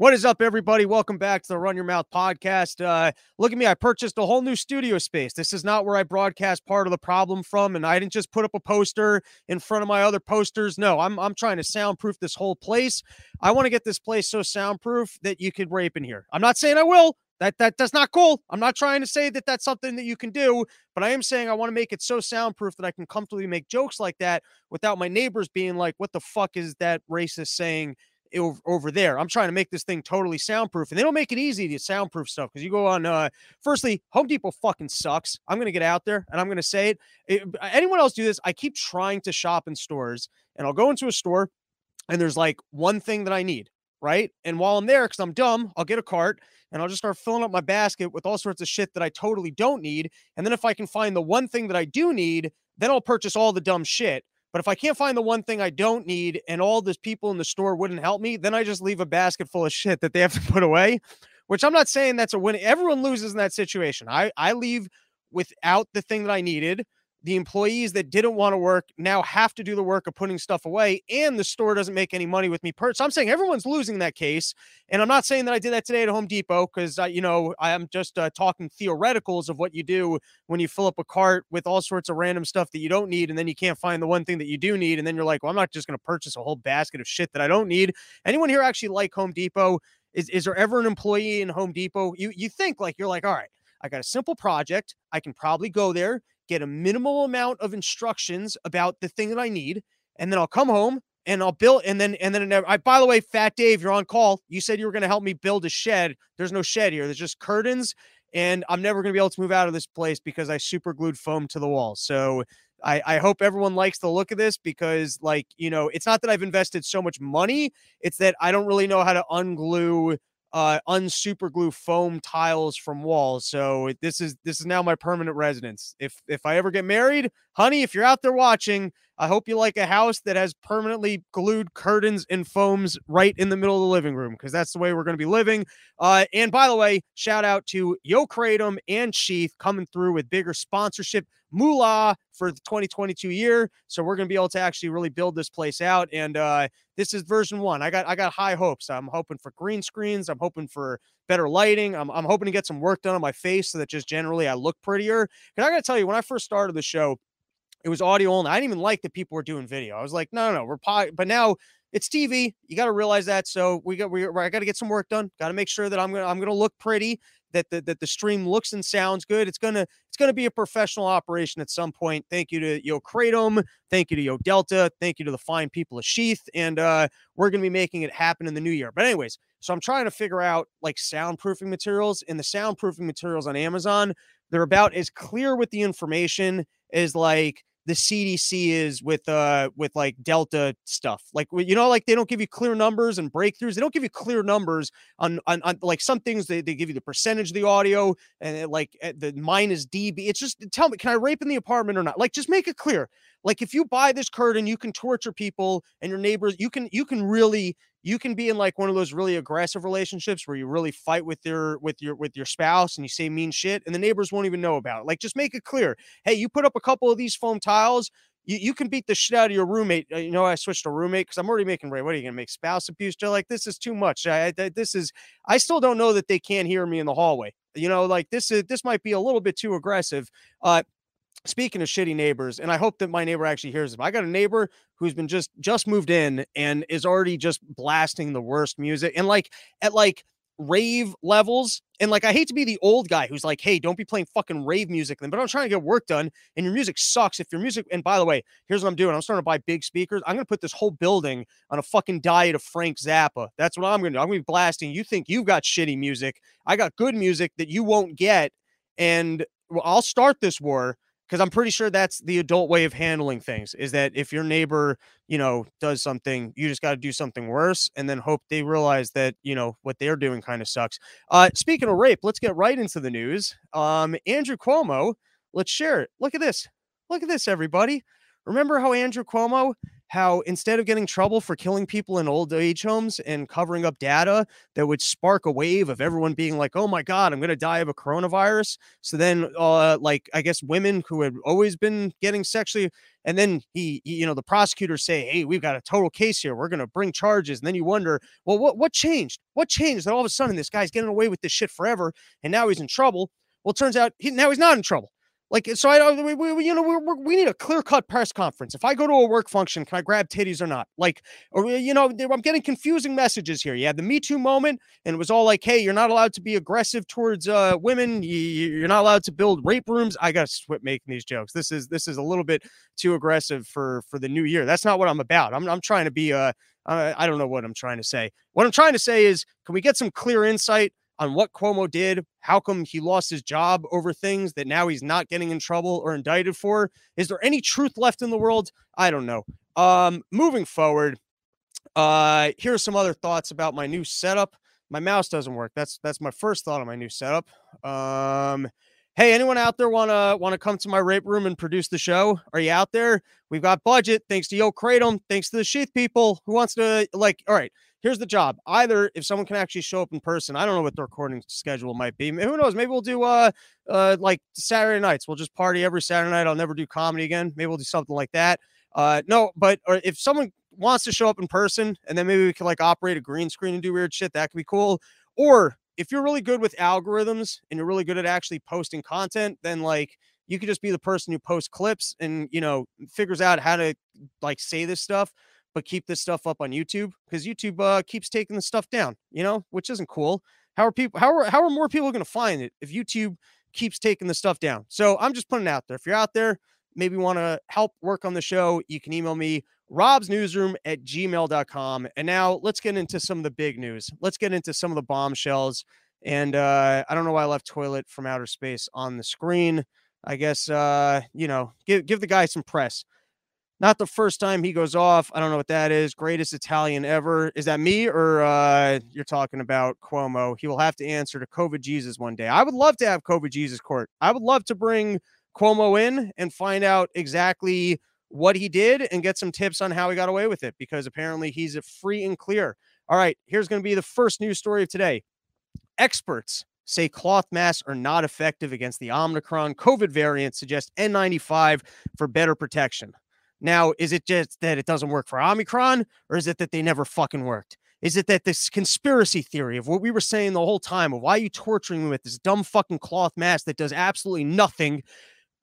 What is up, everybody? Welcome back to the Run Your Mouth podcast. Uh, look at me. I purchased a whole new studio space. This is not where I broadcast part of the problem from. And I didn't just put up a poster in front of my other posters. No, I'm, I'm trying to soundproof this whole place. I want to get this place so soundproof that you could rape in here. I'm not saying I will. That, that that's not cool. I'm not trying to say that that's something that you can do, but I am saying I want to make it so soundproof that I can comfortably make jokes like that without my neighbors being like, "What the fuck is that racist saying?" Over, there. I'm trying to make this thing totally soundproof, and they don't make it easy to soundproof stuff because you go on. Uh, firstly, Home Depot fucking sucks. I'm gonna get out there and I'm gonna say it. it. Anyone else do this? I keep trying to shop in stores, and I'll go into a store, and there's like one thing that I need, right? And while I'm there, because I'm dumb, I'll get a cart and I'll just start filling up my basket with all sorts of shit that I totally don't need. And then if I can find the one thing that I do need, then I'll purchase all the dumb shit. But if I can't find the one thing I don't need and all the people in the store wouldn't help me, then I just leave a basket full of shit that they have to put away, which I'm not saying that's a win. Everyone loses in that situation. I, I leave without the thing that I needed the employees that didn't want to work now have to do the work of putting stuff away and the store doesn't make any money with me per so i'm saying everyone's losing that case and i'm not saying that i did that today at home depot because i you know i'm just uh, talking theoreticals of what you do when you fill up a cart with all sorts of random stuff that you don't need and then you can't find the one thing that you do need and then you're like well i'm not just going to purchase a whole basket of shit that i don't need anyone here actually like home depot is, is there ever an employee in home depot you you think like you're like all right I got a simple project. I can probably go there, get a minimal amount of instructions about the thing that I need, and then I'll come home and I'll build and then and then I by the way, Fat Dave, you're on call. You said you were going to help me build a shed. There's no shed here. There's just curtains and I'm never going to be able to move out of this place because I super glued foam to the wall. So I, I hope everyone likes the look of this because, like, you know, it's not that I've invested so much money, it's that I don't really know how to unglue uh unsuper glue foam tiles from walls. So this is this is now my permanent residence. If if I ever get married, honey, if you're out there watching, I hope you like a house that has permanently glued curtains and foams right in the middle of the living room because that's the way we're going to be living. Uh, and by the way, shout out to Yo Kratom and Sheath coming through with bigger sponsorship moolah for the 2022 year. So we're going to be able to actually really build this place out. And uh, this is version one. I got I got high hopes. I'm hoping for green screens. I'm hoping for better lighting. I'm, I'm hoping to get some work done on my face so that just generally I look prettier. And I got to tell you, when I first started the show, it was audio only. I didn't even like that people were doing video. I was like, no, no, no, we're but now it's TV. You got to realize that. So we got we I got to get some work done. Got to make sure that I'm gonna I'm gonna look pretty. That the that the stream looks and sounds good. It's gonna it's gonna be a professional operation at some point. Thank you to Yo Kratom. Thank you to Yo Delta. Thank you to the fine people of Sheath. And uh, we're gonna be making it happen in the new year. But anyways, so I'm trying to figure out like soundproofing materials. And the soundproofing materials on Amazon, they're about as clear with the information as like the CDC is with uh with like Delta stuff. Like you know, like they don't give you clear numbers and breakthroughs. They don't give you clear numbers on on, on like some things. They, they give you the percentage of the audio and like eh, the minus dB. It's just tell me, can I rape in the apartment or not? Like just make it clear. Like if you buy this curtain, you can torture people and your neighbors. You can you can really you can be in like one of those really aggressive relationships where you really fight with your with your with your spouse and you say mean shit and the neighbors won't even know about it. Like just make it clear. Hey, you put up a couple of these foam tiles, you, you can beat the shit out of your roommate. Uh, you know, I switched to roommate because I'm already making. What are you gonna make spouse abuse? They're like, this is too much. I, I, this is. I still don't know that they can't hear me in the hallway. You know, like this is this might be a little bit too aggressive. Uh, speaking of shitty neighbors and i hope that my neighbor actually hears them i got a neighbor who's been just just moved in and is already just blasting the worst music and like at like rave levels and like i hate to be the old guy who's like hey don't be playing fucking rave music then but i'm trying to get work done and your music sucks. If your music and by the way here's what i'm doing i'm starting to buy big speakers i'm gonna put this whole building on a fucking diet of frank zappa. That's what i'm gonna do i'm gonna be blasting you think you've got shitty music i got good music that you won't get and i'll start this war because I'm pretty sure that's the adult way of handling things is that if your neighbor, you know, does something, you just got to do something worse and then hope they realize that, you know, what they're doing kind of sucks. Uh, speaking of rape, let's get right into the news. Um, Andrew Cuomo, let's share it. Look at this. Look at this, everybody. Remember how Andrew Cuomo how instead of getting trouble for killing people in old age homes and covering up data that would spark a wave of everyone being like, "Oh my god, I'm going to die of a coronavirus." So then uh like I guess women who had always been getting sexually and then he, you know the prosecutors say, "Hey, we've got a total case here. We're going to bring charges." And then you wonder, "Well, what what changed? What changed that all of a sudden this guy's getting away with this shit forever and now he's in trouble?" Well, it turns out he, now he's not in trouble. Like, so I don't, we, we, you know, we we need a clear cut press conference. If I go to a work function, can I grab titties or not? Like, or, you know, I'm getting confusing messages here. You had the Me Too moment, and it was all like, hey, you're not allowed to be aggressive towards uh, women. You, are not allowed to build rape rooms. I got to quit making these jokes. This is, this is a little bit too aggressive for, for the new year. That's not what I'm about. I'm, I'm trying to be, uh, I don't know what I'm trying to say. What I'm trying to say is, can we get some clear insight on what Cuomo did. How come he lost his job over things that now he's not getting in trouble or indicted for? Is there any truth left in the world? I don't know. Um, moving forward, uh, here are some other thoughts about my new setup. My mouse doesn't work. That's that's my first thought on my new setup. Um, hey, anyone out there wanna wanna come to my rape room and produce the show? Are you out there? We've got budget. Thanks to Yo Kratom. Thanks to the Sheath people. Who wants to like? All right here's the job. Either if someone can actually show up in person, I don't know what the recording schedule might be. Who knows? Maybe we'll do uh uh like Saturday nights. We'll just party every Saturday night. I'll never do comedy again. Maybe we'll do something like that. Uh no, but or if someone wants to show up in person and then maybe we can like operate a green screen and do weird shit, that could be cool. Or if you're really good with algorithms and you're really good at actually posting content, then like you could just be the person who posts clips and you know figures out how to like say this stuff but keep this stuff up on YouTube because YouTube uh, keeps taking the stuff down, you know, which isn't cool. How are people, how are, how are more people going to find it if YouTube keeps taking the stuff down? So I'm just putting it out there. If you're out there, maybe want to help work on the show, you can email me, robsnewsroom at gmail.com. And now let's get into some of the big news. Let's get into some of the bombshells. And uh, I don't know why I left toilet from outer space on the screen. I guess, uh, you know, give, give the guy some press. Not the first time he goes off. I don't know what that is. Greatest Italian ever. Is that me or uh, you're talking about Cuomo? He will have to answer to COVID Jesus one day. I would love to have COVID Jesus court. I would love to bring Cuomo in and find out exactly what he did and get some tips on how he got away with it because apparently he's a free and clear. All right, here's going to be the first news story of today. Experts say cloth masks are not effective against the Omicron COVID variant, suggest N95 for better protection. Now, is it just that it doesn't work for Omicron, or is it that they never fucking worked? Is it that this conspiracy theory of what we were saying the whole time of why you torturing me with this dumb fucking cloth mask that does absolutely nothing?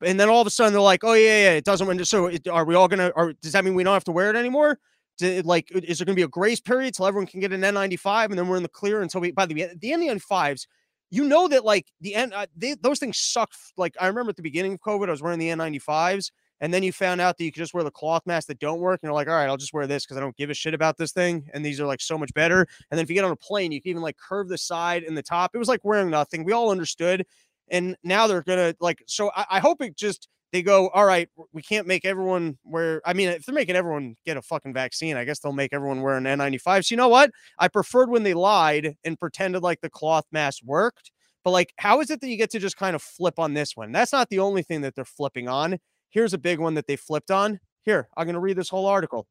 And then all of a sudden they're like, oh, yeah, yeah, it doesn't. So are we all going to, does that mean we don't have to wear it anymore? like, is there going to be a grace period till everyone can get an N95 and then we're in the clear until we, by the, way, the N95s, you know that like the N, uh, they, those things suck. Like I remember at the beginning of COVID, I was wearing the N95s and then you found out that you could just wear the cloth masks that don't work, and you're like, all right, I'll just wear this because I don't give a shit about this thing, and these are like so much better. And then if you get on a plane, you can even like curve the side and the top. It was like wearing nothing. We all understood, and now they're gonna like. So I, I hope it just they go, all right, we can't make everyone wear. I mean, if they're making everyone get a fucking vaccine, I guess they'll make everyone wear an N95. So you know what? I preferred when they lied and pretended like the cloth mask worked. But like, how is it that you get to just kind of flip on this one? That's not the only thing that they're flipping on. Here's a big one that they flipped on. Here, I'm going to read this whole article.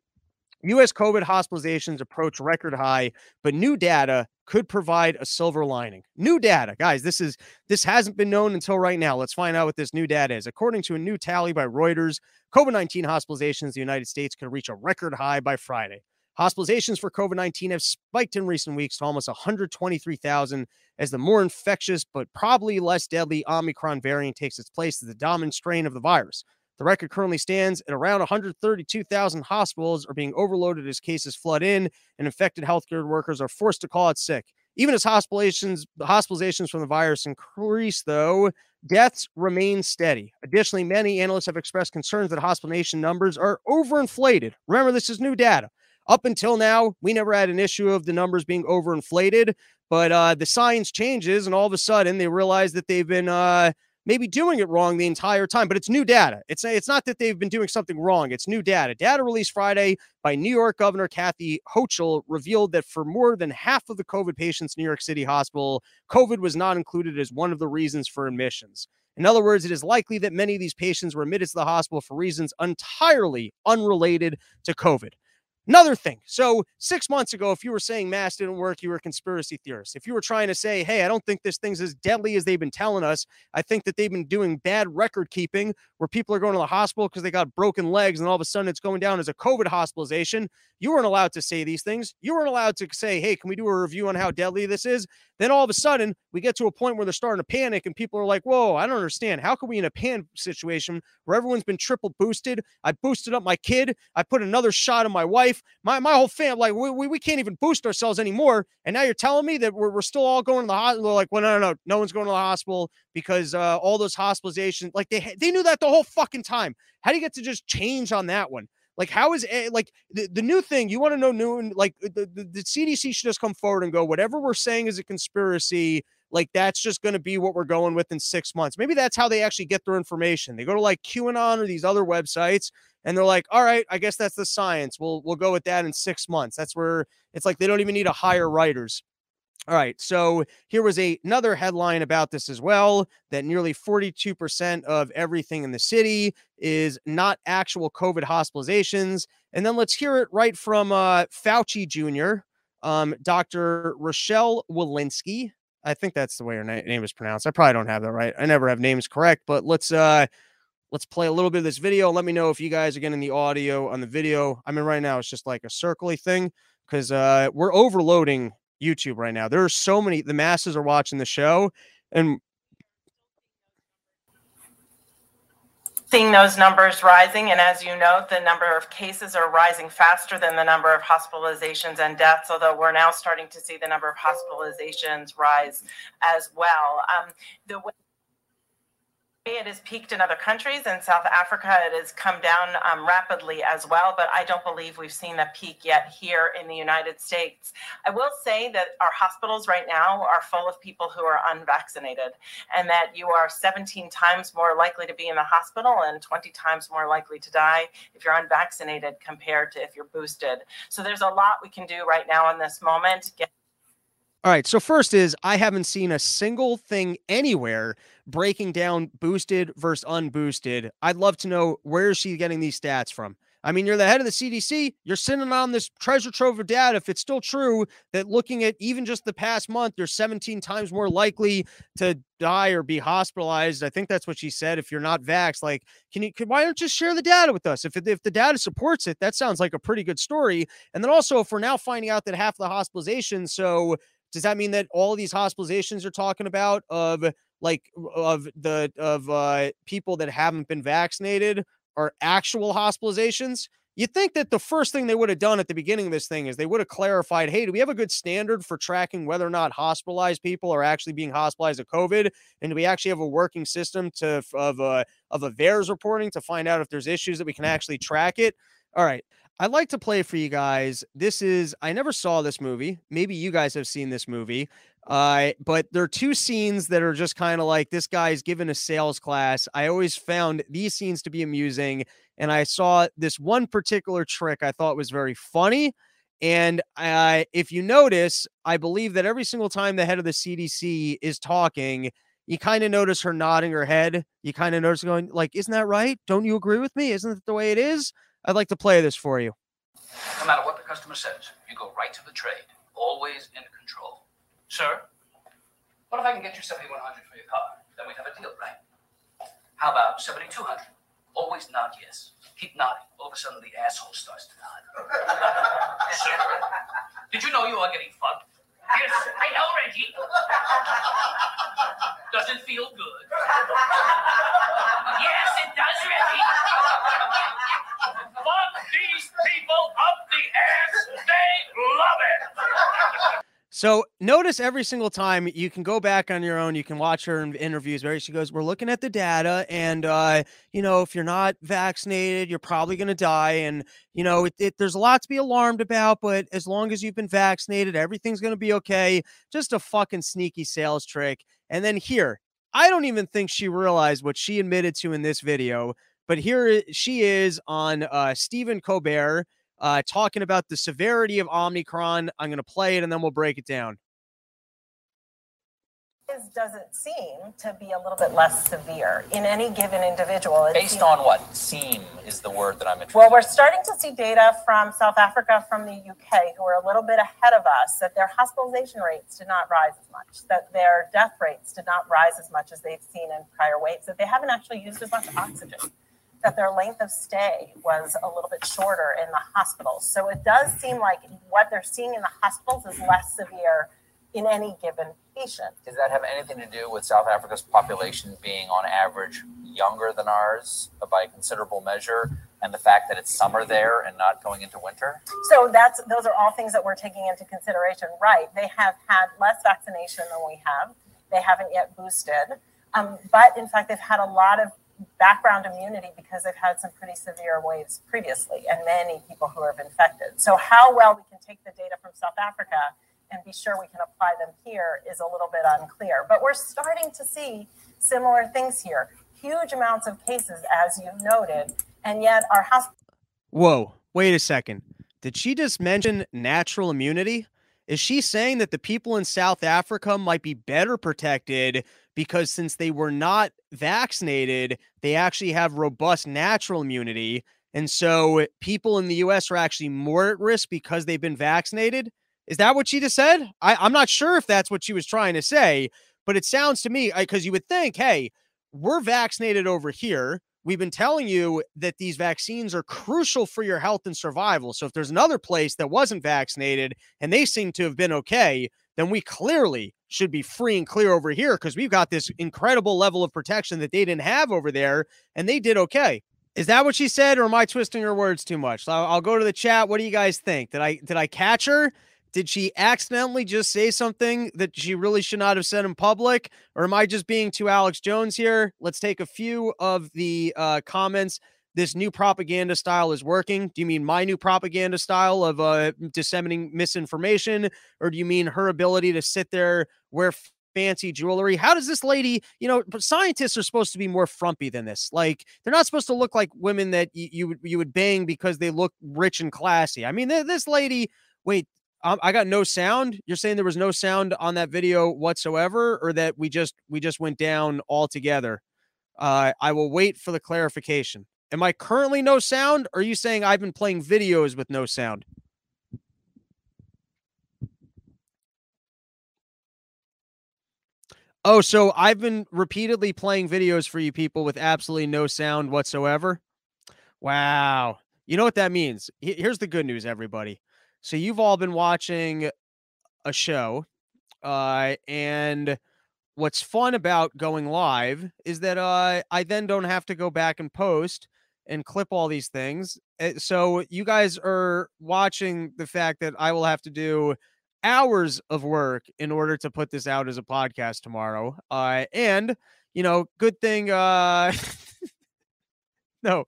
US COVID hospitalizations approach record high, but new data could provide a silver lining. New data, guys, this is this hasn't been known until right now. Let's find out what this new data is. According to a new tally by Reuters, COVID-19 hospitalizations in the United States could reach a record high by Friday. Hospitalizations for COVID 19 have spiked in recent weeks to almost 123,000 as the more infectious but probably less deadly Omicron variant takes its place as the dominant strain of the virus. The record currently stands at around 132,000 hospitals are being overloaded as cases flood in and infected healthcare workers are forced to call it sick. Even as hospitalizations, hospitalizations from the virus increase, though, deaths remain steady. Additionally, many analysts have expressed concerns that hospitalization numbers are overinflated. Remember, this is new data. Up until now, we never had an issue of the numbers being overinflated, but uh, the science changes, and all of a sudden they realize that they've been uh, maybe doing it wrong the entire time, but it's new data. It's it's not that they've been doing something wrong. It's new data. Data released Friday by New York Governor Kathy Hochul revealed that for more than half of the COVID patients in New York City Hospital, COVID was not included as one of the reasons for admissions. In other words, it is likely that many of these patients were admitted to the hospital for reasons entirely unrelated to COVID. Another thing. So, six months ago, if you were saying masks didn't work, you were a conspiracy theorist. If you were trying to say, hey, I don't think this thing's as deadly as they've been telling us, I think that they've been doing bad record keeping where people are going to the hospital because they got broken legs and all of a sudden it's going down as a COVID hospitalization. You weren't allowed to say these things. You weren't allowed to say, hey, can we do a review on how deadly this is? Then all of a sudden, we get to a point where they're starting to panic and people are like, whoa, I don't understand. How can we in a pan situation where everyone's been triple boosted? I boosted up my kid. I put another shot on my wife. My, my whole family, like, we, we, we can't even boost ourselves anymore. And now you're telling me that we're, we're still all going to the hospital. Like, well, no, no, no, no one's going to the hospital because uh, all those hospitalizations, like they they knew that the whole fucking time. How do you get to just change on that one? Like, how is it like the, the new thing? You want to know new and like the, the, the CDC should just come forward and go, whatever we're saying is a conspiracy. Like that's just going to be what we're going with in six months. Maybe that's how they actually get their information. They go to like QAnon or these other websites, and they're like, "All right, I guess that's the science. We'll we'll go with that in six months." That's where it's like they don't even need to hire writers. All right. So here was a, another headline about this as well that nearly 42% of everything in the city is not actual COVID hospitalizations. And then let's hear it right from uh, Fauci Jr., um, Dr. Rochelle Walensky. I think that's the way her na- name is pronounced. I probably don't have that right. I never have names correct, but let's uh let's play a little bit of this video. Let me know if you guys are getting the audio on the video. I mean, right now it's just like a circly thing because uh we're overloading YouTube right now. There are so many, the masses are watching the show and seeing those numbers rising. And as you know, the number of cases are rising faster than the number of hospitalizations and deaths, although we're now starting to see the number of hospitalizations rise as well. Um, the it has peaked in other countries. In South Africa, it has come down um, rapidly as well, but I don't believe we've seen the peak yet here in the United States. I will say that our hospitals right now are full of people who are unvaccinated, and that you are 17 times more likely to be in the hospital and 20 times more likely to die if you're unvaccinated compared to if you're boosted. So there's a lot we can do right now in this moment. Get- all right. So, first is I haven't seen a single thing anywhere breaking down boosted versus unboosted. I'd love to know where is she getting these stats from? I mean, you're the head of the CDC. You're sitting on this treasure trove of data. If it's still true that looking at even just the past month, you're 17 times more likely to die or be hospitalized. I think that's what she said. If you're not vaxxed, like, can you, can, why don't you share the data with us? If, if the data supports it, that sounds like a pretty good story. And then also, if we're now finding out that half the hospitalization, so does that mean that all these hospitalizations are talking about of like of the of uh, people that haven't been vaccinated are actual hospitalizations? You think that the first thing they would have done at the beginning of this thing is they would have clarified, hey, do we have a good standard for tracking whether or not hospitalized people are actually being hospitalized of COVID, and do we actually have a working system to of a uh, of a VAERS reporting to find out if there's issues that we can actually track it? All right, I'd like to play for you guys. This is I never saw this movie. Maybe you guys have seen this movie. Uh, but there are two scenes that are just kind of like this guy's given a sales class. I always found these scenes to be amusing, and I saw this one particular trick I thought was very funny. And uh, if you notice, I believe that every single time the head of the CDC is talking, you kind of notice her nodding her head. You kind of notice going like, "Isn't that right? Don't you agree with me? Isn't it the way it is?" I'd like to play this for you. No matter what the customer says, you go right to the trade, always in control. Sir, what if I can get you 7100 for your car? Then we have a deal, right? How about 7200 Always nod yes. Keep nodding. All of a sudden, the asshole starts to nod. Sir, did you know you are getting fucked? Yes, I know, Reggie. Doesn't feel good? yes, it does, Reggie. Fuck these people up the ass. They love it. So notice every single time you can go back on your own, you can watch her in interviews where she goes, We're looking at the data, and uh, you know, if you're not vaccinated, you're probably gonna die. And you know, it, it, there's a lot to be alarmed about, but as long as you've been vaccinated, everything's gonna be okay. Just a fucking sneaky sales trick. And then here, I don't even think she realized what she admitted to in this video. But here she is on uh, Stephen Colbert uh, talking about the severity of Omicron. I'm going to play it and then we'll break it down does it seem to be a little bit less severe in any given individual. Based on what? Seem is the word that I'm interested Well, we're starting to see data from South Africa, from the UK, who are a little bit ahead of us, that their hospitalization rates did not rise as much, that their death rates did not rise as much as they've seen in prior waves, that they haven't actually used as much oxygen, that their length of stay was a little bit shorter in the hospitals. So it does seem like what they're seeing in the hospitals is less severe in any given patient. Does that have anything to do with South Africa's population being on average younger than ours by a considerable measure and the fact that it's summer there and not going into winter? So that's those are all things that we're taking into consideration. Right. They have had less vaccination than we have. They haven't yet boosted. Um, but in fact, they've had a lot of background immunity because they've had some pretty severe waves previously and many people who have infected. So how well we can take the data from South Africa and be sure we can apply them here is a little bit unclear. But we're starting to see similar things here. Huge amounts of cases, as you've noted, and yet our. Whoa, wait a second. Did she just mention natural immunity? Is she saying that the people in South Africa might be better protected because since they were not vaccinated, they actually have robust natural immunity? And so people in the US are actually more at risk because they've been vaccinated? Is that what she just said? I, I'm not sure if that's what she was trying to say, but it sounds to me because you would think, hey, we're vaccinated over here. We've been telling you that these vaccines are crucial for your health and survival. So if there's another place that wasn't vaccinated and they seem to have been okay, then we clearly should be free and clear over here because we've got this incredible level of protection that they didn't have over there and they did okay. Is that what she said, or am I twisting her words too much? I'll, I'll go to the chat. What do you guys think? Did I did I catch her? Did she accidentally just say something that she really should not have said in public? Or am I just being too Alex Jones here? Let's take a few of the uh, comments. This new propaganda style is working. Do you mean my new propaganda style of uh, disseminating misinformation? Or do you mean her ability to sit there, wear fancy jewelry. How does this lady, you know, scientists are supposed to be more frumpy than this. Like they're not supposed to look like women that you you would, you would bang because they look rich and classy. I mean, th- this lady, wait, um, I got no sound. You're saying there was no sound on that video whatsoever, or that we just we just went down altogether. Uh, I will wait for the clarification. Am I currently no sound? Or are you saying I've been playing videos with no sound? Oh, so I've been repeatedly playing videos for you people with absolutely no sound whatsoever. Wow. You know what that means? Here's the good news, everybody. So you've all been watching a show, uh, and what's fun about going live is that uh, I then don't have to go back and post and clip all these things. Eh, so you guys are watching the fact that I will have to do hours of work in order to put this out as a podcast tomorrow. Uh, and you know, good thing. Uh, no,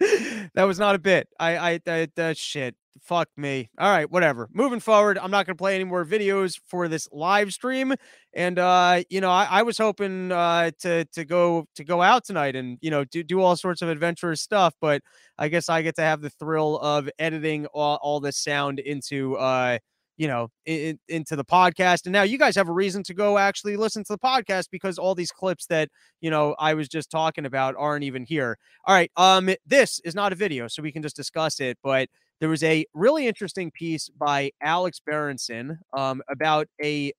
that was not a bit. I, I, I, that shit fuck me. All right, whatever. Moving forward, I'm not to play any more videos for this live stream. And uh, you know, I, I was hoping uh to to go to go out tonight and you know do do all sorts of adventurous stuff, but I guess I get to have the thrill of editing all, all this sound into uh you know in, into the podcast and now you guys have a reason to go actually listen to the podcast because all these clips that you know i was just talking about aren't even here all right um this is not a video so we can just discuss it but there was a really interesting piece by Alex Berenson um, about a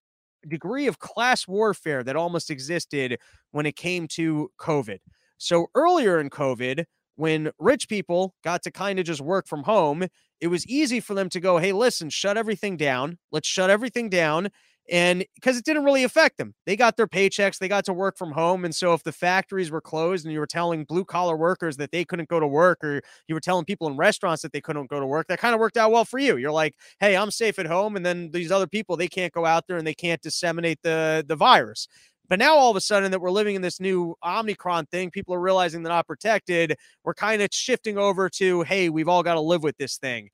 degree of class warfare that almost existed when it came to COVID. So earlier in COVID, when rich people got to kind of just work from home, it was easy for them to go, hey, listen, shut everything down. Let's shut everything down and because it didn't really affect them. They got their paychecks, they got to work from home. And so if the factories were closed and you were telling blue collar workers that they couldn't go to work, or you were telling people in restaurants that they couldn't go to work, that kind of worked out well for you. You're like, hey, I'm safe at home. And then these other people, they can't go out there and they can't disseminate the, the virus. But now all of a sudden that we're living in this new Omicron thing, people are realizing they're not protected. We're kind of shifting over to, hey, we've all got to live with this thing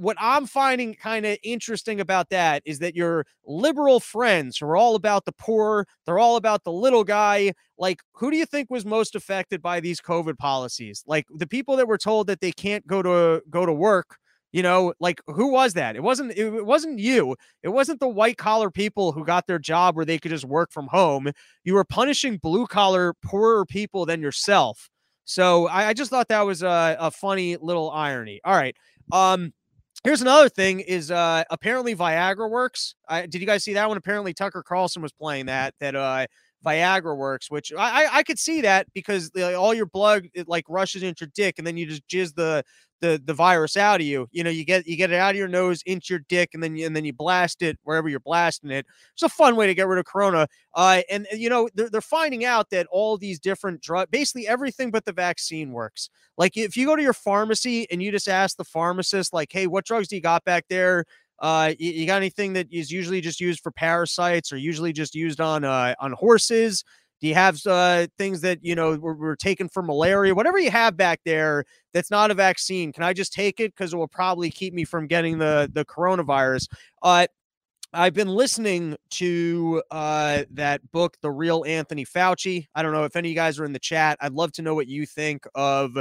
what I'm finding kind of interesting about that is that your liberal friends who are all about the poor, they're all about the little guy. Like, who do you think was most affected by these COVID policies? Like the people that were told that they can't go to go to work. You know, like who was that? It wasn't. It wasn't you. It wasn't the white collar people who got their job where they could just work from home. You were punishing blue collar, poorer people than yourself. So I, I just thought that was a, a funny little irony. All right. Um, Here's another thing: is uh apparently Viagra works. I, did you guys see that one? Apparently Tucker Carlson was playing that. That uh Viagra works, which I I, could see that because uh, all your blood it like rushes into your dick, and then you just jizz the the the virus out of you. You know, you get you get it out of your nose into your dick, and then you, and then you blast it wherever you're blasting it. It's a fun way to get rid of corona. Uh, and you know they're they're finding out that all these different drug, basically everything but the vaccine works. Like if you go to your pharmacy and you just ask the pharmacist, like, hey, what drugs do you got back there? Uh, you, you got anything that is usually just used for parasites or usually just used on uh on horses? Do you have uh, things that you know were, were taken for malaria? Whatever you have back there that's not a vaccine, can I just take it because it will probably keep me from getting the the coronavirus? Uh, I've been listening to uh, that book, The Real Anthony Fauci. I don't know if any of you guys are in the chat. I'd love to know what you think of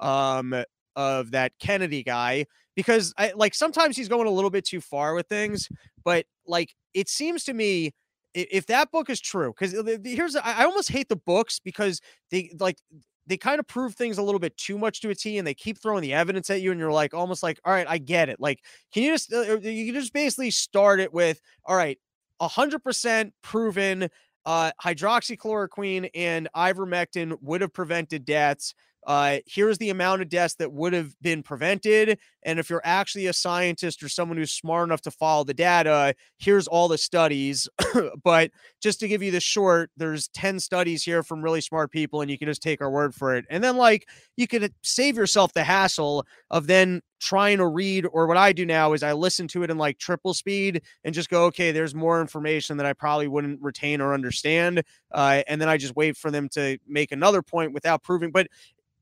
um, of that Kennedy guy because I like sometimes he's going a little bit too far with things, but like it seems to me if that book is true, because here's I almost hate the books because they like they kind of prove things a little bit too much to a T and they keep throwing the evidence at you and you're like almost like all right I get it. Like can you just uh, you can just basically start it with all right 100% proven uh hydroxychloroquine and ivermectin would have prevented deaths uh, here's the amount of deaths that would have been prevented. And if you're actually a scientist or someone who's smart enough to follow the data, here's all the studies. but just to give you the short, there's 10 studies here from really smart people, and you can just take our word for it. And then, like, you could save yourself the hassle of then trying to read, or what I do now is I listen to it in like triple speed and just go, okay, there's more information that I probably wouldn't retain or understand. Uh, and then I just wait for them to make another point without proving. But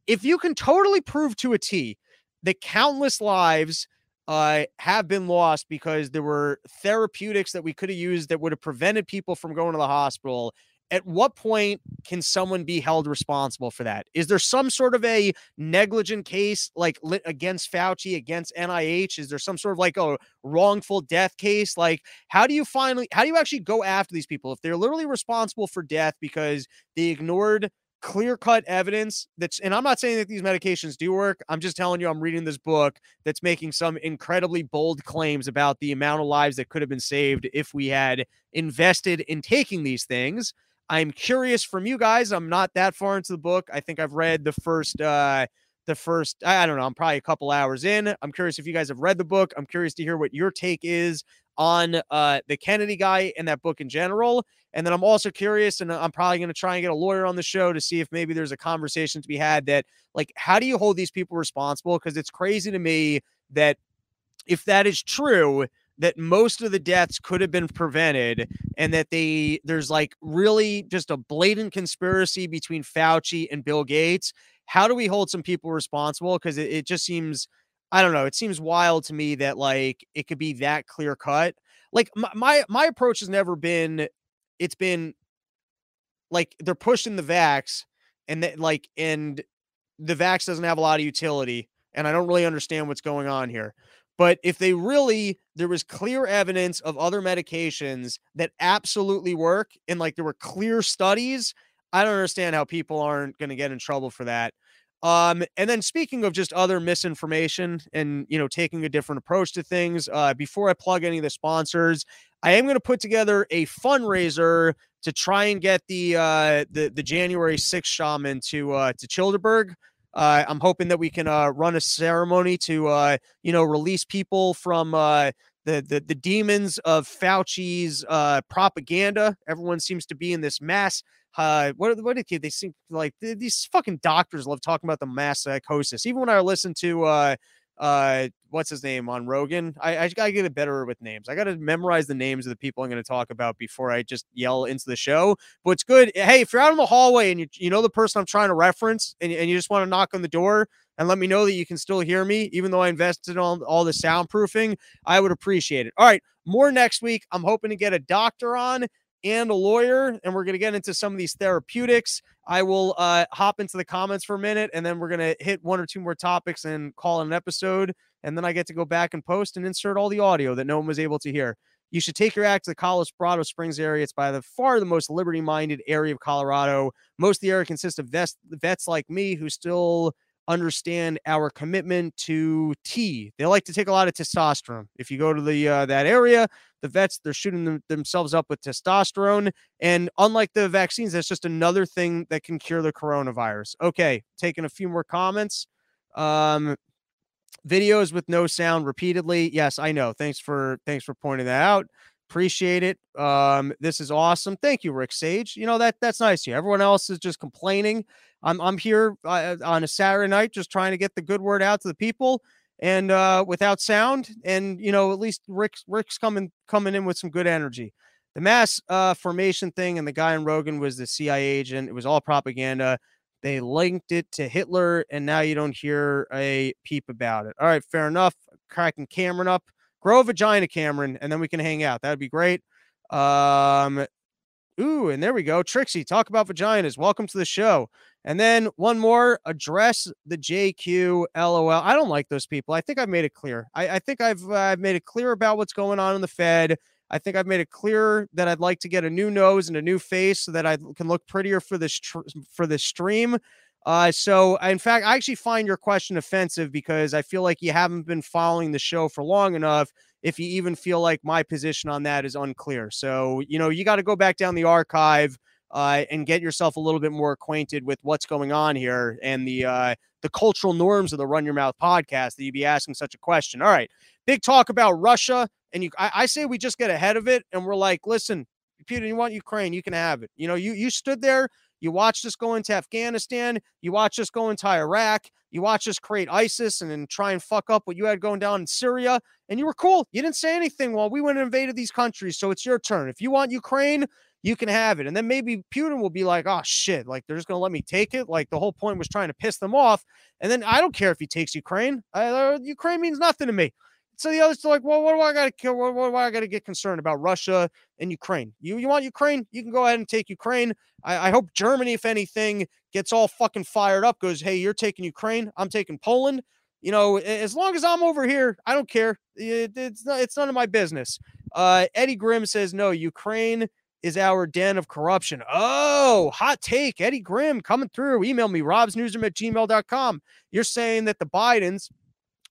if you can totally prove to a T that countless lives uh, have been lost because there were therapeutics that we could have used that would have prevented people from going to the hospital. At what point can someone be held responsible for that? Is there some sort of a negligent case like against Fauci, against NIH? Is there some sort of like a wrongful death case? Like, how do you finally, how do you actually go after these people if they're literally responsible for death because they ignored clear cut evidence that's and I'm not saying that these medications do work. I'm just telling you I'm reading this book that's making some incredibly bold claims about the amount of lives that could have been saved if we had invested in taking these things. I'm curious from you guys. I'm not that far into the book. I think I've read the first uh the first I don't know, I'm probably a couple hours in. I'm curious if you guys have read the book. I'm curious to hear what your take is on uh, the Kennedy guy and that book in general. And then I'm also curious, and I'm probably going to try and get a lawyer on the show to see if maybe there's a conversation to be had that, like, how do you hold these people responsible? Because it's crazy to me that if that is true, that most of the deaths could have been prevented and that they there's like really just a blatant conspiracy between Fauci and Bill Gates. How do we hold some people responsible? Because it, it just seems I don't know. It seems wild to me that like it could be that clear cut. Like my my, my approach has never been. It's been like they're pushing the vax, and that like and the vax doesn't have a lot of utility, and I don't really understand what's going on here. But if they really, there was clear evidence of other medications that absolutely work, and like there were clear studies, I don't understand how people aren't going to get in trouble for that. Um, and then speaking of just other misinformation and you know taking a different approach to things, uh, before I plug any of the sponsors, I am going to put together a fundraiser to try and get the uh, the the January 6th shaman to uh, to Childeberg. Uh, I'm hoping that we can uh, run a ceremony to uh, you know release people from uh, the, the the demons of Fauci's uh, propaganda. Everyone seems to be in this mass uh, what what did they seem like these fucking doctors love talking about the mass psychosis. Even when I listen to uh uh what's his name on Rogan, I, I gotta get it better with names. I gotta memorize the names of the people I'm gonna talk about before I just yell into the show. But it's good. Hey, if you're out in the hallway and you you know the person I'm trying to reference and, and you just want to knock on the door, and let me know that you can still hear me, even though I invested on all the soundproofing. I would appreciate it. All right, more next week. I'm hoping to get a doctor on and a lawyer, and we're going to get into some of these therapeutics. I will uh, hop into the comments for a minute, and then we're going to hit one or two more topics and call an episode. And then I get to go back and post and insert all the audio that no one was able to hear. You should take your act to the Colorado Springs area. It's by the far the most liberty minded area of Colorado. Most of the area consists of vets, vets like me who still understand our commitment to T. They like to take a lot of testosterone. If you go to the uh, that area, the vets they're shooting them, themselves up with testosterone, and unlike the vaccines, that's just another thing that can cure the coronavirus. Okay, taking a few more comments. Um, videos with no sound repeatedly. Yes, I know. Thanks for thanks for pointing that out. Appreciate it. Um, this is awesome. Thank you, Rick Sage. You know that that's nice you. Everyone else is just complaining. I'm I'm here uh, on a Saturday night just trying to get the good word out to the people and uh, without sound. And you know, at least Rick's Rick's coming coming in with some good energy. The mass uh, formation thing and the guy in Rogan was the CIA agent. It was all propaganda. They linked it to Hitler, and now you don't hear a peep about it. All right, fair enough. Cracking Cameron up. Grow a vagina, Cameron, and then we can hang out. That'd be great. Um, ooh, and there we go. Trixie, talk about vaginas. Welcome to the show. And then one more address the JQ LOL. I don't like those people. I think I've made it clear. I, I think I've uh, I've made it clear about what's going on in the Fed. I think I've made it clear that I'd like to get a new nose and a new face so that I can look prettier for this tr- for this stream. Uh, so in fact, I actually find your question offensive because I feel like you haven't been following the show for long enough. If you even feel like my position on that is unclear, so you know you got to go back down the archive uh, and get yourself a little bit more acquainted with what's going on here and the uh, the cultural norms of the Run Your Mouth podcast that you'd be asking such a question. All right, big talk about Russia and you I, I, say we just get ahead of it and we're like, listen, Peter, you want Ukraine, you can have it. You know, you you stood there, you watched us go into Afghanistan, you watched us go into Iraq, you watched us create ISIS and then try and fuck up what you had going down in Syria, and you were cool. You didn't say anything while we went and invaded these countries. So it's your turn. If you want Ukraine, you can have it. And then maybe Putin will be like, oh shit, like they're just gonna let me take it. Like the whole point was trying to piss them off. And then I don't care if he takes Ukraine. I, uh, Ukraine means nothing to me. So the others are like, well, what do I got to kill? What, what do I got to get concerned about Russia and Ukraine? You you want Ukraine? You can go ahead and take Ukraine. I, I, hope Germany, if anything, gets all fucking fired up. Goes, hey, you're taking Ukraine. I'm taking Poland. You know, as long as I'm over here, I don't care. It, it's not, it's none of my business. Uh, Eddie Grimm says no. Ukraine is our den of corruption. Oh, hot take. Eddie Grimm coming through. Email me, robsnewsroom at gmail.com. You're saying that the Bidens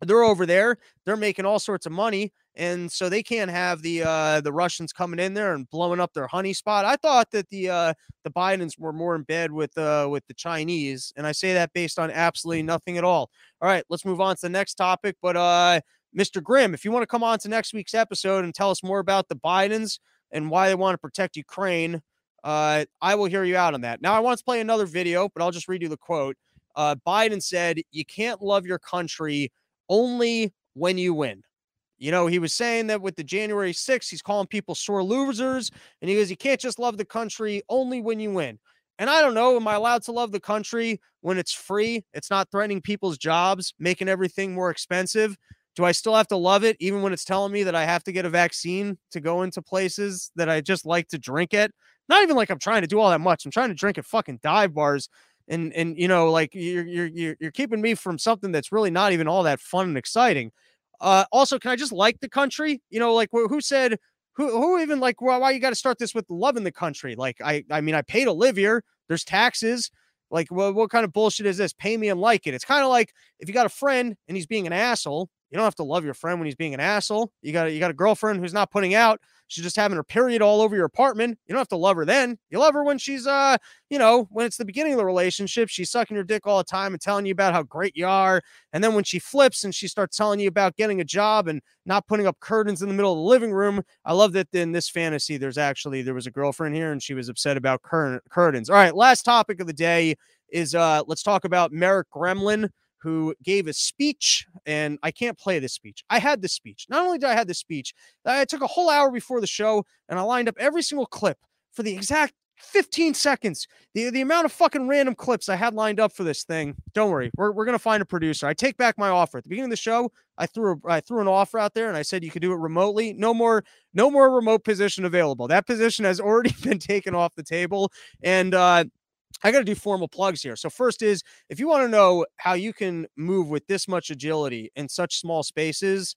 they're over there they're making all sorts of money and so they can't have the uh the russians coming in there and blowing up their honey spot. I thought that the uh the bidens were more in bed with uh with the chinese and i say that based on absolutely nothing at all. All right let's move on to the next topic but uh mr grimm if you want to come on to next week's episode and tell us more about the bidens and why they want to protect ukraine uh i will hear you out on that. Now i want to play another video but i'll just read you the quote. Uh biden said you can't love your country only when you win. You know, he was saying that with the January 6th, he's calling people sore losers. And he goes, You can't just love the country only when you win. And I don't know, am I allowed to love the country when it's free? It's not threatening people's jobs, making everything more expensive. Do I still have to love it even when it's telling me that I have to get a vaccine to go into places that I just like to drink at? Not even like I'm trying to do all that much. I'm trying to drink at fucking dive bars and and you know like you're you're you're keeping me from something that's really not even all that fun and exciting. Uh also can i just like the country? You know like who said who who even like well, why you got to start this with loving the country? Like i i mean i pay to live here. There's taxes. Like well, what kind of bullshit is this? Pay me and like it. It's kind of like if you got a friend and he's being an asshole you don't have to love your friend when he's being an asshole you got you got a girlfriend who's not putting out She's just having her period all over your apartment. You don't have to love her then. You love her when she's, uh, you know, when it's the beginning of the relationship. She's sucking your dick all the time and telling you about how great you are. And then when she flips and she starts telling you about getting a job and not putting up curtains in the middle of the living room. I love that in this fantasy, there's actually there was a girlfriend here and she was upset about cur- curtains. All right, last topic of the day is uh let's talk about Merrick Gremlin who gave a speech, and I can't play this speech. I had this speech. Not only did I have this speech, I took a whole hour before the show and I lined up every single clip for the exact 15 seconds. The the amount of fucking random clips I had lined up for this thing. Don't worry, we're, we're gonna find a producer. I take back my offer at the beginning of the show. I threw a, I threw an offer out there and I said you could do it remotely. No more no more remote position available. That position has already been taken off the table. And uh, I got to do formal plugs here. So first is if you want to know how you can move with this much agility in such small spaces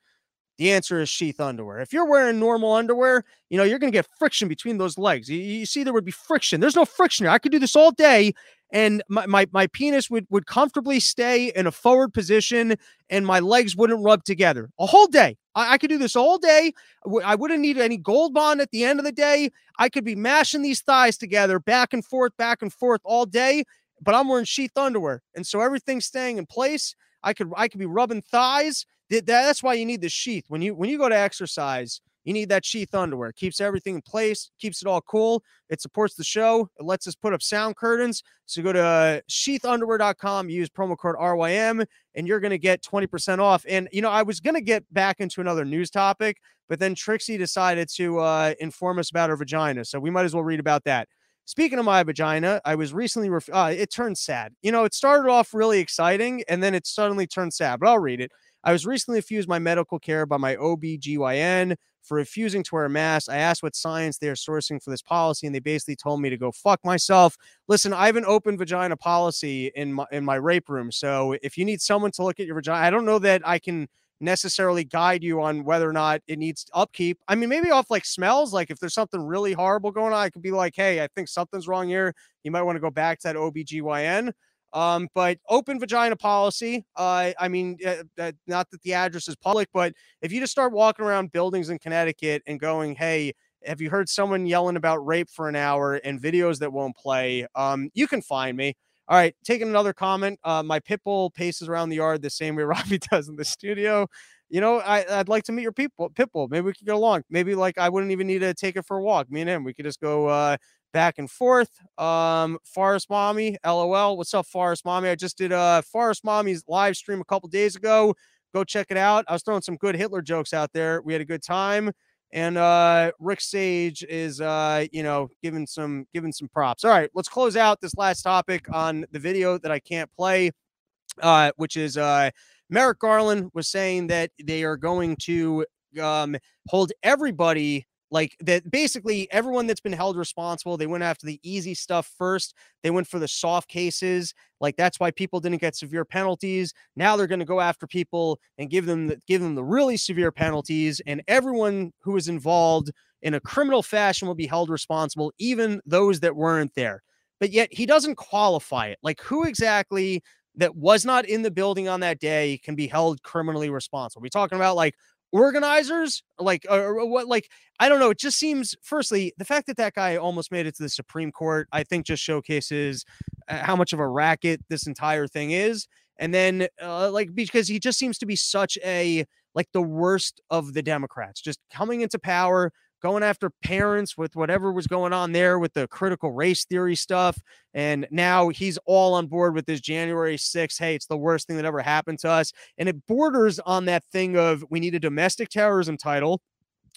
the answer is sheath underwear. If you're wearing normal underwear, you know, you're going to get friction between those legs. You, you, see, there would be friction. There's no friction here. I could do this all day and my, my, my penis would, would comfortably stay in a forward position and my legs wouldn't rub together a whole day. I, I could do this all day. I wouldn't need any gold bond at the end of the day. I could be mashing these thighs together back and forth, back and forth all day, but I'm wearing sheath underwear. And so everything's staying in place. I could I could be rubbing thighs that's why you need the sheath. When you when you go to exercise, you need that sheath underwear. It keeps everything in place, keeps it all cool. It supports the show. It lets us put up sound curtains. So go to sheathunderwear.com, use promo code RYM, and you're going to get 20% off. And, you know, I was going to get back into another news topic, but then Trixie decided to uh, inform us about her vagina. So we might as well read about that. Speaking of my vagina, I was recently, ref- uh, it turned sad. You know, it started off really exciting and then it suddenly turned sad, but I'll read it. I was recently refused my medical care by my OB/GYN for refusing to wear a mask. I asked what science they are sourcing for this policy, and they basically told me to go fuck myself. Listen, I have an open vagina policy in my in my rape room. So if you need someone to look at your vagina, I don't know that I can necessarily guide you on whether or not it needs upkeep. I mean, maybe off like smells, like if there's something really horrible going on, I could be like, hey, I think something's wrong here. You might want to go back to that OB/GYN. Um, but open vagina policy. Uh, I mean, uh, not that the address is public, but if you just start walking around buildings in Connecticut and going, "Hey, have you heard someone yelling about rape for an hour and videos that won't play?" Um, you can find me. All right, taking another comment. Uh, my pit bull paces around the yard the same way Robbie does in the studio. You know, I, would like to meet your people, pit bull. Maybe we could get along. Maybe like I wouldn't even need to take it for a walk. Me and him, we could just go uh, back and forth. Um, Forest Mommy, LOL. What's up, Forest Mommy? I just did a Forest Mommy's live stream a couple days ago. Go check it out. I was throwing some good Hitler jokes out there. We had a good time. And uh Rick Sage is uh, you know, giving some giving some props. All right, let's close out this last topic on the video that I can't play, uh, which is uh Merrick Garland was saying that they are going to um hold everybody like that basically everyone that's been held responsible they went after the easy stuff first they went for the soft cases like that's why people didn't get severe penalties now they're going to go after people and give them the, give them the really severe penalties and everyone who was involved in a criminal fashion will be held responsible even those that weren't there but yet he doesn't qualify it like who exactly that was not in the building on that day can be held criminally responsible. Are we talking about like organizers like or, what like i don't know it just seems firstly the fact that that guy almost made it to the supreme court i think just showcases uh, how much of a racket this entire thing is and then uh, like because he just seems to be such a like the worst of the democrats just coming into power going after parents with whatever was going on there with the critical race theory stuff. And now he's all on board with this January 6th. Hey, it's the worst thing that ever happened to us. And it borders on that thing of we need a domestic terrorism title.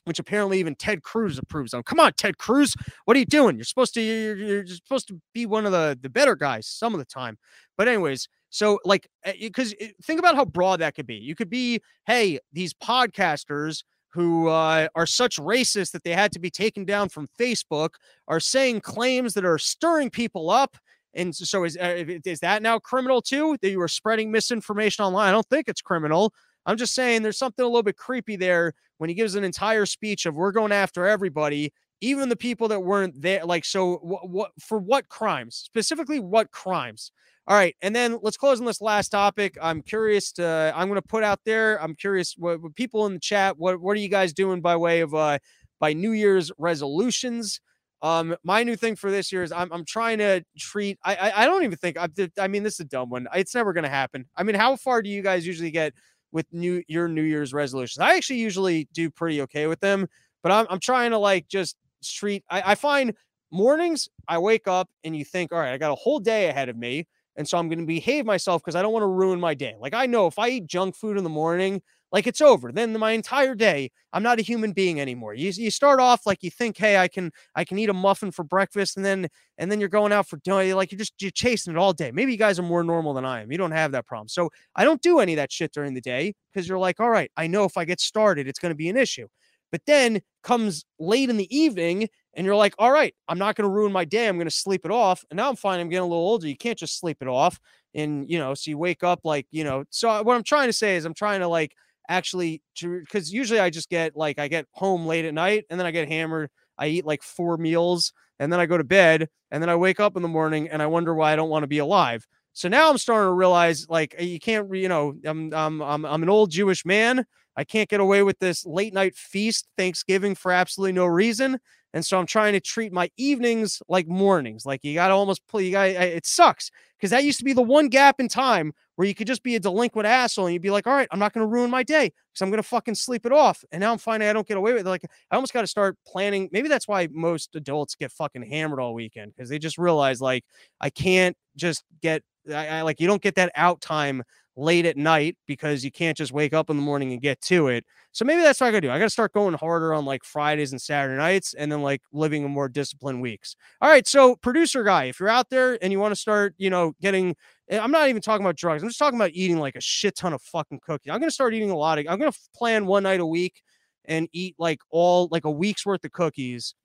Which apparently even Ted Cruz approves on. Come on, Ted Cruz, what are you doing? You're supposed to you're, you're supposed to be one of the the better guys some of the time. But anyways, so like because eh, think about how broad that could be. You could be, hey, these podcasters who uh, are such racist that they had to be taken down from Facebook are saying claims that are stirring people up. And so is uh, is that now criminal too? That you are spreading misinformation online? I don't think it's criminal. I'm just saying there's something a little bit creepy there when he gives an entire speech of we're going after everybody, even the people that weren't there. Like, so what, what for what crimes? Specifically, what crimes? All right, and then let's close on this last topic. I'm curious to. I'm going to put out there. I'm curious what, what, people in the chat. What what are you guys doing by way of uh by New Year's resolutions? Um, my new thing for this year is I'm I'm trying to treat. I I, I don't even think I. I mean, this is a dumb one. It's never going to happen. I mean, how far do you guys usually get with new your New Year's resolutions? I actually usually do pretty okay with them, but I'm I'm trying to like just treat. I, I find mornings I wake up and you think, all right, I got a whole day ahead of me. And so I'm going to behave myself because I don't want to ruin my day. Like I know if I eat junk food in the morning, like it's over. Then my entire day, I'm not a human being anymore. You, you start off like you think, hey, I can I can eat a muffin for breakfast, and then and then you're going out for dinner. Like you're just you're chasing it all day. Maybe you guys are more normal than I am. You don't have that problem. So I don't do any of that shit during the day because you're like, all right, I know if I get started, it's going to be an issue. But then comes late in the evening, and you're like, all right, I'm not going to ruin my day. I'm going to sleep it off. And now I'm fine. I'm getting a little older. You can't just sleep it off. And, you know, so you wake up like, you know, so what I'm trying to say is I'm trying to like actually, because usually I just get like, I get home late at night and then I get hammered. I eat like four meals and then I go to bed and then I wake up in the morning and I wonder why I don't want to be alive. So now I'm starting to realize like you can't, you know, I'm I'm I'm I'm an old Jewish man. I can't get away with this late night feast Thanksgiving for absolutely no reason. And so I'm trying to treat my evenings like mornings. Like you got to almost pull, you got it sucks because that used to be the one gap in time where you could just be a delinquent asshole and you'd be like, all right, I'm not going to ruin my day because I'm going to fucking sleep it off. And now I'm finding I don't get away with it. Like I almost got to start planning. Maybe that's why most adults get fucking hammered all weekend because they just realize like I can't just get, I, I like, you don't get that out time late at night because you can't just wake up in the morning and get to it. So maybe that's what I gotta do. I gotta start going harder on like Fridays and Saturday nights and then like living in more disciplined weeks. All right. So, producer guy, if you're out there and you want to start, you know, getting, eh, I'm not even talking about drugs. I'm just talking about eating like a shit ton of fucking cookies. I'm gonna start eating a lot of, I'm gonna plan one night a week and eat like all like a week's worth of cookies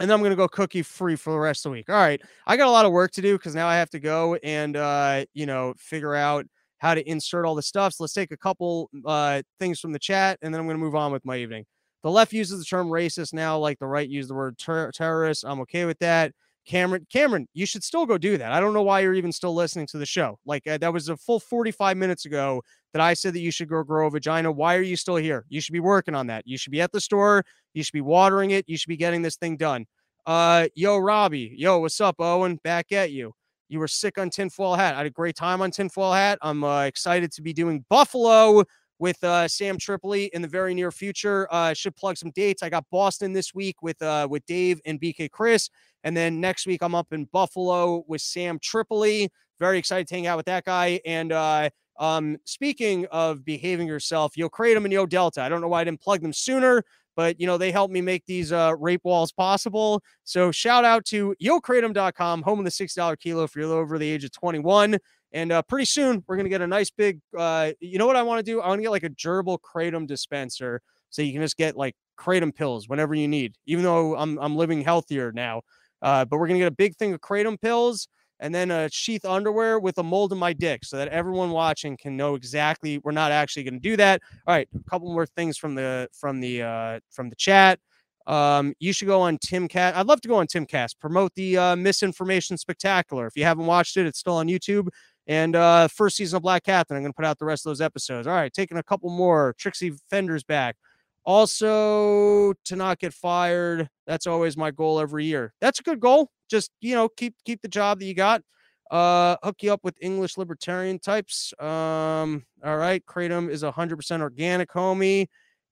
and then I'm gonna go cookie free for the rest of the week. All right, I got a lot of work to do because now I have to go and uh, you know figure out how to insert all the stuff. So let's take a couple uh, things from the chat, and then I'm to move on with my evening. The left uses the term racist now, like the right use the word ter- terrorist. I'm okay with that. Cameron, Cameron, you should still go do that. I don't know why you're even still listening to the show. Like uh, that was a full 45 minutes ago that I said that you should go grow a vagina. Why are you still here? You should be working on that. You should be at the store. You should be watering it. You should be getting this thing done. Uh, yo, Robbie, yo, what's up, Owen? Back at you. You were sick on Tinfoil Hat. I had a great time on Tinfoil Hat. I'm uh, excited to be doing Buffalo with uh, Sam Tripoli in the very near future. Uh, should plug some dates. I got Boston this week with uh, with Dave and BK Chris, and then next week I'm up in Buffalo with Sam Tripoli. Very excited to hang out with that guy. And uh, um, speaking of behaving yourself, Yo Kratom and Yo Delta. I don't know why I didn't plug them sooner, but you know they helped me make these uh, rape walls possible. So shout out to yokratom.com, home of the six dollar kilo if you're over the age of 21. And uh, pretty soon we're gonna get a nice big. Uh, you know what I want to do? I want to get like a gerbil kratom dispenser, so you can just get like kratom pills whenever you need. Even though I'm I'm living healthier now, uh, but we're gonna get a big thing of kratom pills and then a sheath underwear with a mold of my dick so that everyone watching can know exactly we're not actually going to do that all right a couple more things from the from the uh from the chat um you should go on timcast i'd love to go on timcast promote the uh misinformation spectacular if you haven't watched it it's still on youtube and uh first season of black captain i'm going to put out the rest of those episodes. All right taking a couple more trixie fender's back. Also to not get fired that's always my goal every year. That's a good goal just you know keep keep the job that you got uh hook you up with english libertarian types um all right kratom is 100% organic homie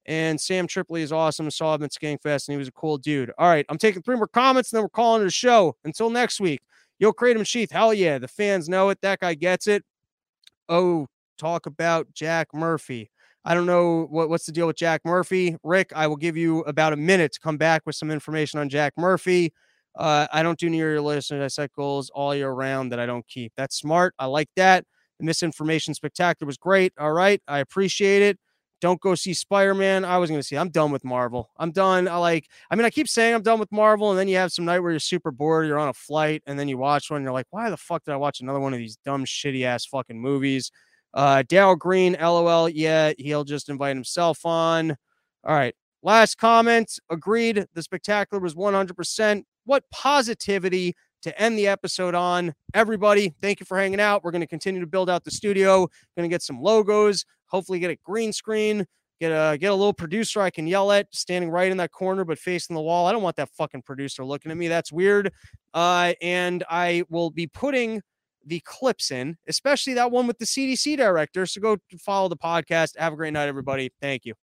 and sam tripoli is awesome saw him at skankfest and he was a cool dude. All right i'm taking three more comments and then we're calling it a show. Until next week yo kratom sheath hell yeah the fans know it that guy gets it oh talk about jack murphy I don't know what, what's the deal with Jack Murphy. Rick, I will give you about a minute to come back with some information on Jack Murphy. Uh, I don't do near your list, and I set goals all year round that I don't keep. That's smart. I like that. The misinformation spectacular was great. All right. I appreciate it. Don't go see Spider Man. I was going to see. I'm done with Marvel. I'm done. I like, I mean, I keep saying I'm done with Marvel, and then you have some night where you're super bored. You're on a flight, and then you watch one, and you're like, why the fuck did I watch another one of these dumb, shitty ass fucking movies? Uh, Dale Green, LOL. Yeah, he'll just invite himself on. All right. Last comment. Agreed. The spectacular was 100%. What positivity to end the episode on. Everybody, thank you for hanging out. We're going to continue to build out the studio. Going to get some logos. Hopefully, get a green screen. Get a get a little producer I can yell at, standing right in that corner but facing the wall. I don't want that fucking producer looking at me. That's weird. Uh, and I will be putting the clips in, especially that one with the CDC director. So go follow the podcast. Have a great night, everybody. Thank you.